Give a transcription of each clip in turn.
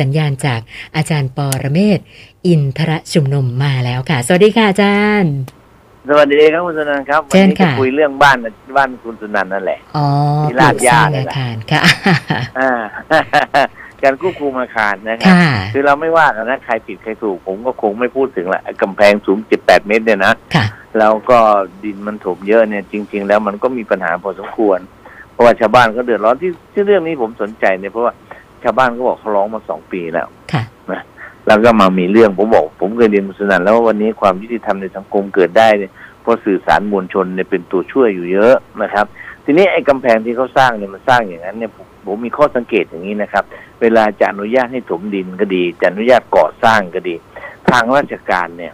สัญญาณจากอาจารย์ปอระเมศวร์อินทรชุมนุมมาแล้วค่ะ สวัสดีค่ะอาจารย์ สวัสดีครับคุณสุนันท์ครับเชิวัญนี้จะค่ะคุยเรื่องบ้านบ้านคุณสุนันท์นั่นแหละ อ๋อที่ลาดย่าปลูกสร้งเนี่ยอาแหละคารค่ะอ่าการควบคุมอาคารนะครับค่ะคือเราไม่ว่ากันนะใครผิดใครถูก ผมก็คงไม่พูดถึงละกำแพงสูงเจ็ดแปดเมตรเนี่ยนะค่ะแล้วก็ดินมันถมเยอะเนี่ยจริง ๆ แล้วมันก็มีปัญหาพอสมควร เพราะว่าชาวบ้านก็เดือดร้อนที่ที่เรื่องนี้ผมสนใจเนี่ยเพราะว่า ชาวบ้านก็บอกเขาร้องมาสองปีแล้วค่ะแล้วก็มามีเรื่องผมบอก ผมเคยเรียนมุสนันแล้วว่าวันนี้ความยุติธรรมในสังคมเกิดได้เนี่ยเพราะสื่อสารมวลชนเนี่ยเป็นตัวช่วยอยู่เยอะนะครับ ทีนี้ไอ้กำแพงที่เขาสร้างเนี่ยมันสร้างอย่างนั้นเนี่ยผมผมมีข้อสังเกตอย่างนี้นะครับ เวลาจะอนุญาตให้ถมดินก็ดีจะอนุญาตก่อสร้างก็ดี ทางราชการเนี่ย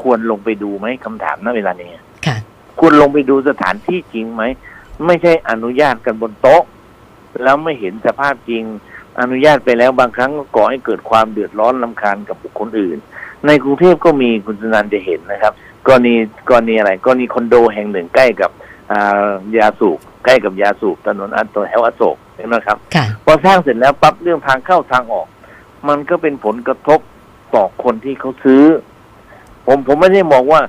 ควรลงไปดูไหมคำถามณเวลานี้ค่ะควรลงไปดูสถานที่จริงไหมไม่ใช่อนุญาตกันบนโต๊ะ แล้วไม่เห็นสภาพจริง อนุญาตไปแล้วบางครั้งก็ก่อให้เกิดความเดือดร้อนลำคาญกับบุคคลอื่น ในกรุงเทพก็มีคุณสนันจะเห็นนะครับกรณีกรณีอะไรกรณีคอนโดแห่งหนึ่งใกล้กับอ่ายาสูบใกล้กับยาสูบถนนอันตัวแถวอโศกเห็นไหมครับค่ะพอสร้างเสร็จแล้วปั๊บเรื่องทางเข้าทางออก มันก็เป็นผลกระทบต่อคนที่เขาซื้อ ผมผมไม่ได้มองว่า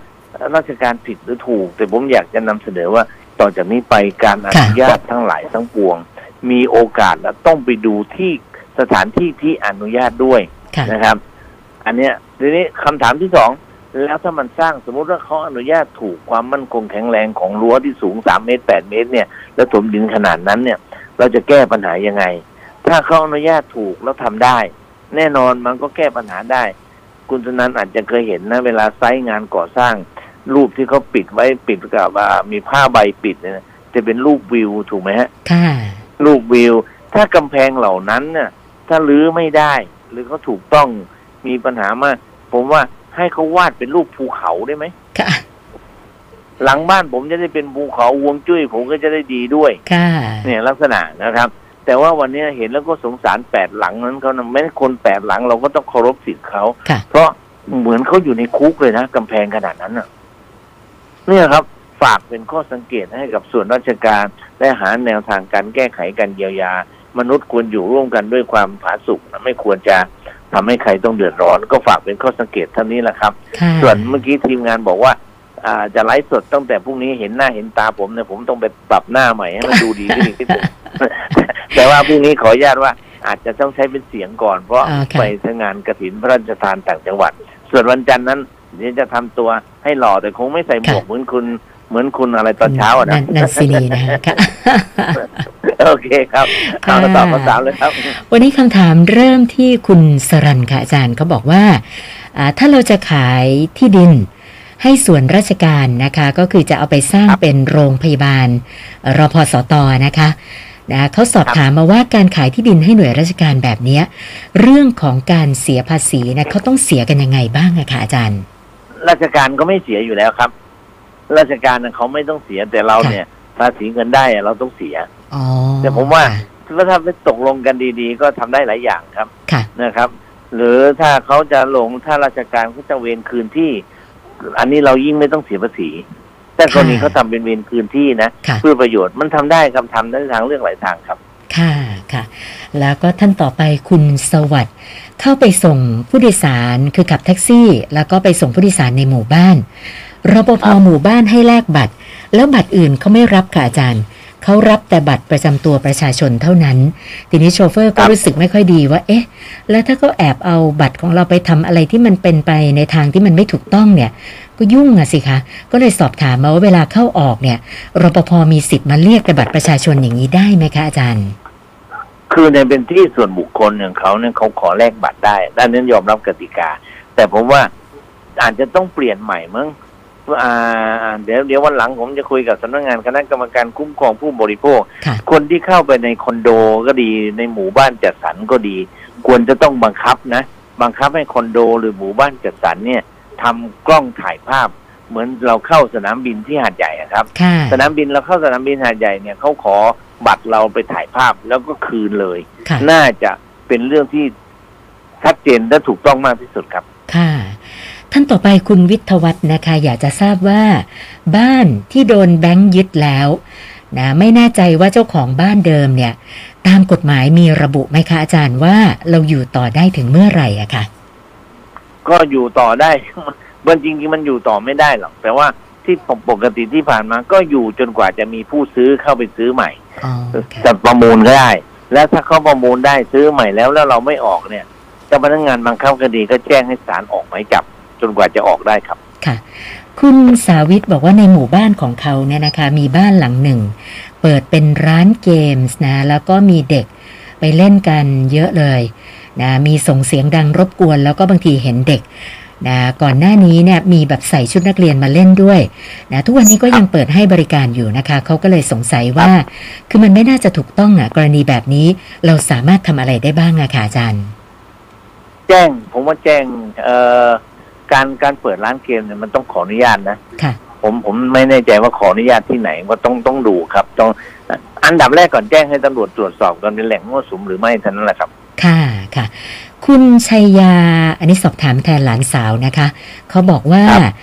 ราชการผิดหรือถูก แต่ผมอยากจะนำเสนอว่าต่อจากนี้ไปการอนุญาตทั้งหลายทั้งปวง มีโอกาสและต้องไปดูที่สถานที่ที่อนุญาตด้วยค่ะนะครับ อันเนี้ยทีนี้คำถามที่สองแล้วถ้ามันสร้างสมมุติว่าเขาอนุญาตถูกความมั่นคงแข็งแรงของรั้วที่สูงสามเมตรแปดเมตรเนี่ย แล้วถมดินขนาดนั้นเนี่ย เราจะแก้ปัญหายังไง ถ้าเขาอนุญาตถูกแล้วทำได้ แน่นอนมันก็แก้ปัญหาได้ คุณสนันอาจจะเคยเห็นนะ เวลาไซต์งานก่อสร้าง รูปที่เขาปิดไว้ปิดกับว่ามีผ้าใบปิดเนี่ยนะจะเป็นรูปวิวถูกไหมฮะค่ะรูป วิว ถ้ากำแพงเหล่านั้นน่ะ ถ้ารื้อไม่ได้ หรือเขาถูกต้องมีปัญหามาก ผมว่าให้เขาวาดเป็นรูปภูเขาได้ไหมค่ะ หลังบ้านผมจะได้เป็นภูเขาฮวงจุ้ยผมก็จะได้ดีด้วยค่ะเนี่ยลักษณะนะครับ แต่ว่าวันนี้เห็นแล้วก็สงสารแปดหลังนั้นเขานะไม่ใช่คนแปดหลังเราก็ต้องเคารพสิทธิ์เขาค่ะเพราะเหมือนเขาอยู่ในคุกเลยนะกำแพงขนาดนั้นน่ะ เนี่ยครับ ฝากเป็นข้อสังเกตให้กับส่วนราชการ และหาแนวทางการแก้ไขการเยียวยา มนุษย์ควรอยู่ร่วมกันด้วยความผาสุกนะไม่ควรจะทำให้ใครต้องเดือดร้อน ก็ฝากเป็นข้อสังเกตเท่านี้แหละครับค่ะส่วนเมื่อกี้ทีมงานบอกว่าอ่าจะไลฟ์สดตั้งแต่พรุ่งนี้เห็นหน้าเห็นตาผมเนี่ยผมต้องไปปรับหน้าใหม่ให้มันดูดีขึ้นอีกนิดนึงแต่ว่าพรุ่งนี้ขออนุญาตว่าอาจจะต้องใช้เป็นเสียงก่อนเพราะอ่าค่ะไปทำงานกระถินพระราชทานต่างจังหวัด ส่วนวันจันทร์นั้นเดี๋ยวจะทำตัวให้หล่อแต่คงไม่ใส่หมวกเหมือนคุณ เหมือนคุณอะไรตอนเช้าอะนะนันซินีนะคะค่ะโอเคครับเอาละตอบคำถามเลยครับ วันนี้คำถามเริ่มที่คุณสรันค่ะอาจารย์เขาบอกว่าอ่าถ้าเราจะขายที่ดินให้ส่วนราชการนะคะ ก็คือจะเอาไปสร้างครับเป็นโรงพยาบาลรพสตนะคะนะเขาสอบครับถามมาว่าการขายที่ดินให้หน่วยราชการแบบเนี้ยเรื่องของการเสียภาษีนะเขาต้องเสียกันยังไงบ้างอะคะอาจารย์ ราชการก็ไม่เสียอยู่แล้วครับ ราชการน่ะเขาไม่ต้องเสียแต่เราค่ะเนี่ยภาษีเงินได้อะเราต้องเสียอ๋อแต่ผมว่าค่ะแล้วถ้าไปตกลงกันดีๆ ก็ทำได้หลายอย่างครับค่ะนะครับ หรือถ้าเขาจะหลงถ้าราชการเขาจะเวรคืนที่ อันนี้เรายิ่งไม่ต้องเสียภาษี แต่กรณีค่ะเขาทำเป็นเวรคืนที่นะค่ะเพื่อประโยชน์มันทำได้ครับทำได้ทางเรื่องหลายทางครับ ค่ะค่ะ แล้วก็ท่านต่อไปคุณสวัสด์เข้าไปส่งผู้โดยสารคือขับแท็กซี่ แล้วก็ไปส่งผู้โดยสารในหมู่บ้าน รปภหมู่บ้านให้แลกบัตร แล้วบัตรอื่นเขาไม่รับค่ะอาจารย์เขารับแต่บัตรประจำตัวประชาชนเท่านั้น ทีนี้โชเฟอร์ก็รู้สึกไม่ค่อยดีว่า เอ๊ะ แล้วถ้าเขาแอบเอาบัตรของเราไปทำอะไรที่มันเป็นไปในทางที่มันไม่ถูกต้องเนี่ย ก็ยุ่งอะสิคะ ก็เลยสอบถามมาว่าเวลาเข้าออกเนี่ยรปภมีสิทธิ์มาเรียกแต่บัตรประชาชนอย่างนี้ได้ไหมคะอาจารย์ คือในเป็นที่ส่วนบุคคลอย่างเขาเนี่ยเขาขอแลกบัตรได้ด้านนั้นยอมรับกติกา แต่ผมว่าอาจจะต้องเปลี่ยนใหม่มั้ง อ่าเดี๋ยวเดี๋ยววันหลังผมจะคุยกับสำนักงานคณะกรรมการคุ้มครองผู้บริโภคค่ะคนที่เข้าไปในคอนโดก็ดีในหมู่บ้านจัดสรรก็ดี ควรจะต้องบังคับนะ บังคับให้คอนโดหรือหมู่บ้านจัดสรรเนี่ยทำกล้องถ่ายภาพ เหมือนเราเข้าสนามบินที่หาดใหญ่อะครับค่ะสนามบินเราเข้าสนามบินหาดใหญ่เนี่ยเขาขอบัตรเราไปถ่ายภาพแล้วก็คืนเลยค่ะน่าจะเป็นเรื่องที่ชัดเจนและถูกต้องมากที่สุดครับ ค่ะ ท่านต่อไปคุณวิทยวัฒน์นะคะ อยากจะทราบว่า บ้านที่โดนแบงค์ยึดแล้วนะไม่แน่ใจว่าเจ้าของบ้านเดิมเนี่ย ตามกฎหมายมีระบุไหมคะอาจารย์ว่าเราอยู่ต่อได้ถึงเมื่อไหร่อะค่ะก็อยู่ต่อได้มันจริงๆมันอยู่ต่อไม่ได้หรอกแต่ว่าที่ปกติที่ผ่านมาก็อยู่จนกว่าจะมีผู้ซื้อเข้าไปซื้อใหม่อ๋อค่ะจะประมูลก็ได้ แล้วถ้าเขาประมูลได้ซื้อใหม่แล้วแล้วเราไม่ออกเนี่ยเจ้าพนักงานบังคับคดีก็แจ้งให้ศาลออกหมายจับ จนกว่าจะออกได้ครับ ค่ะ คุณสาวิตบอกว่าในหมู่บ้านของเขาเนี่ยนะคะ มีบ้านหลังหนึ่ง เปิดเป็นร้านเกมส์นะ แล้วก็มีเด็กไปเล่นกันเยอะเลยนะมีส่งเสียงดังรบกวน แล้วก็บางทีเห็นเด็กนะก่อนหน้านี้เนี่ยมีแบบใส่ชุดนักเรียนมาเล่นด้วยนะทุกวันนี้ก็ยังเปิดให้บริการอยู่นะคะ เขาก็เลยสงสัยว่า คือมันไม่น่าจะถูกต้องอะกรณีแบบนี้เราสามารถทำอะไรได้บ้างอะค่ะอาจารย์ แจ้งผมว่าแจ้งเอ่อ การการเปิดร้านเกมเนี่ยมันต้องขออนุญาตนะค่ะ ผมผมไม่แน่ใจว่าขออนุญาตที่ไหนว่าต้องต้องดูครับ ต้องอันดับแรกก่อนแจ้งให้ตำรวจตรวจสอบก่อนเป็นแหล่งมั่วสุมหรือไม่เท่านั้นแหละครับ ค่ะค่ะ คุณชัยยา อันนี้สอบถามแทนหลานสาวนะคะเขาบอกว่าครับ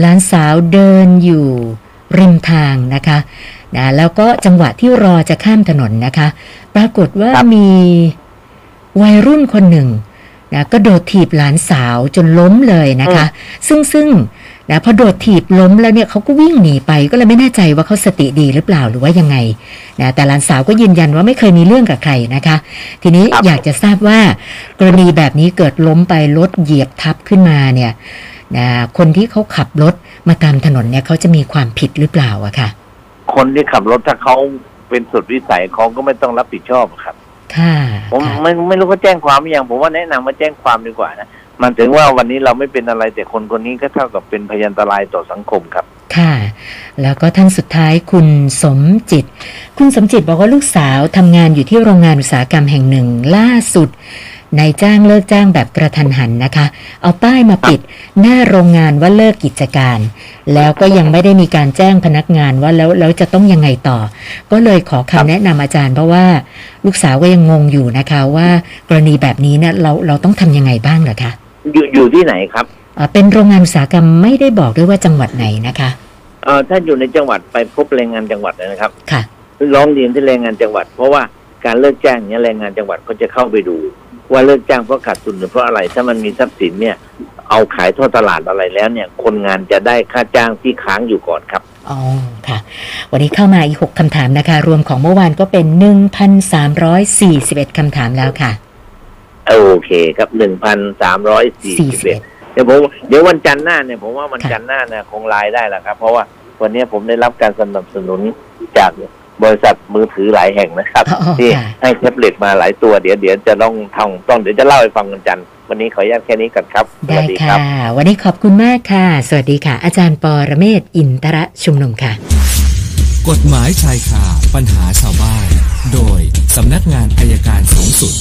หลานสาวเดินอยู่ริมทางนะคะนะแล้วก็จังหวะที่รอจะข้ามถนนนะคะ ปรากฏว่ามีวัยรุ่นคนหนึ่ง นะก็โดดถีบหลานสาวจนล้มเลยนะคะ ซึ่งซึ่งนะพอโดดถีบล้มแล้วเนี่ยเขาก็วิ่งหนีไปก็เลยไม่แน่ใจว่าเขาสติดีหรือเปล่าหรือว่ายังไงนะแต่หลานสาวก็ยืนยันว่าไม่เคยมีเรื่องกับใครนะคะ ทีนี้ครับอยากจะทราบว่ากรณีแบบนี้เกิดล้มไปรถเหยียบทับขึ้นมาเนี่ยนะคนที่เขาขับรถมาตามถนนเนี่ยเขาจะมีความผิดหรือเปล่าอะค่ะ คนที่ขับรถถ้าเขาเป็นสุดวิสัยเขาก็ไม่ต้องรับผิดชอบครับค่ะ ผมค่ะไม่ไม่รู้เขาแจ้งความหรือยังผมว่าแนะนำว่าแจ้งความดีกว่านะมันถึงว่าวันนี้เราไม่เป็นอะไรแต่คนคนนี้ก็เท่ากับเป็นพยันตรายต่อสังคมครับ ค่ะ แล้วก็ท่านสุดท้ายคุณสมจิต คุณสมจิตบอกว่าลูกสาวทำงานอยู่ที่โรงงานอุตสาหกรรมแห่งหนึ่งล่าสุด นายจ้างเลิกจ้างแบบกระทันหันนะคะ เอาป้ายมาปิดหน้าโรงงานว่าเลิกกิจการ แล้วก็ยังไม่ได้มีการแจ้งพนักงานว่าแล้วแล้วจะต้องยังไงต่อ ก็เลยขอครัคำบแนะนำอาจารย์เพราะว่าลูกสาวก็ยังงงอยู่นะคะว่ากรณีแบบนี้เนี่ยเราเราต้องทำยังไงบ้างเหรอคะอยู่อยู่ที่ไหนครับอ่าเป็นโรงงานอุตสาหกรรมไม่ได้บอกด้วยว่าจังหวัดไหนนะคะเออถ้าอยู่ในจังหวัดไปพบแรงงานจังหวัดเลยนะครับ ค่ะร้องเรียนที่แรงงานจังหวัด เพราะว่าการเลิกจ้างเนี่ยแรงงานจังหวัดเขาจะเข้าไปดู ว่าเลิกจ้างเพราะขาดทุนหรือเพราะอะไร ถ้ามันมีทรัพย์สินเนี่ย เอาขายท่อตลาดอะไรแล้วเนี่ย คนงานจะได้ค่าจ้างที่ค้างอยู่ก่อนครับ อ๋อ ค่ะ วันนี้เข้ามาอีก 6 คำถามนะคะ รวมของเมื่อวานก็เป็น 1,341 คำถามแล้วค่ะ โอเคครับหนึ่งพันสามร้อยสี่สิบเอ็ด41เดี๋ยวผมเดี๋ยววันจันทร์หน้าเนี่ยผมว่าวันจันทร์หน้าเนี่ยคงไลน์ได้แหละครับ เพราะว่าวันนี้ผมได้รับการสนับสนุนจาก บริษัทมือถือหลายแห่งนะครับอ๋อที่ค่ะให้แท็บเล็ตมาหลายตัวเดี๋ยวเดี๋ยวจะต้องทำต้องเดี๋ยวจะเล่าให้ฟังวันจันทร์วันนี้ขออนุญาตแค่นี้ก่อนครับสได้วัสดีคค่ะรับวันนี้ขอบคุณมากค่ะ สวัสดีค่ะ อาจารย์ปอระเมศวร์อินทระชุมนุมค่ะ กฎหมายชายคาปัญหาชาวบ้าน โดยสำนักงานอายการสูงสุด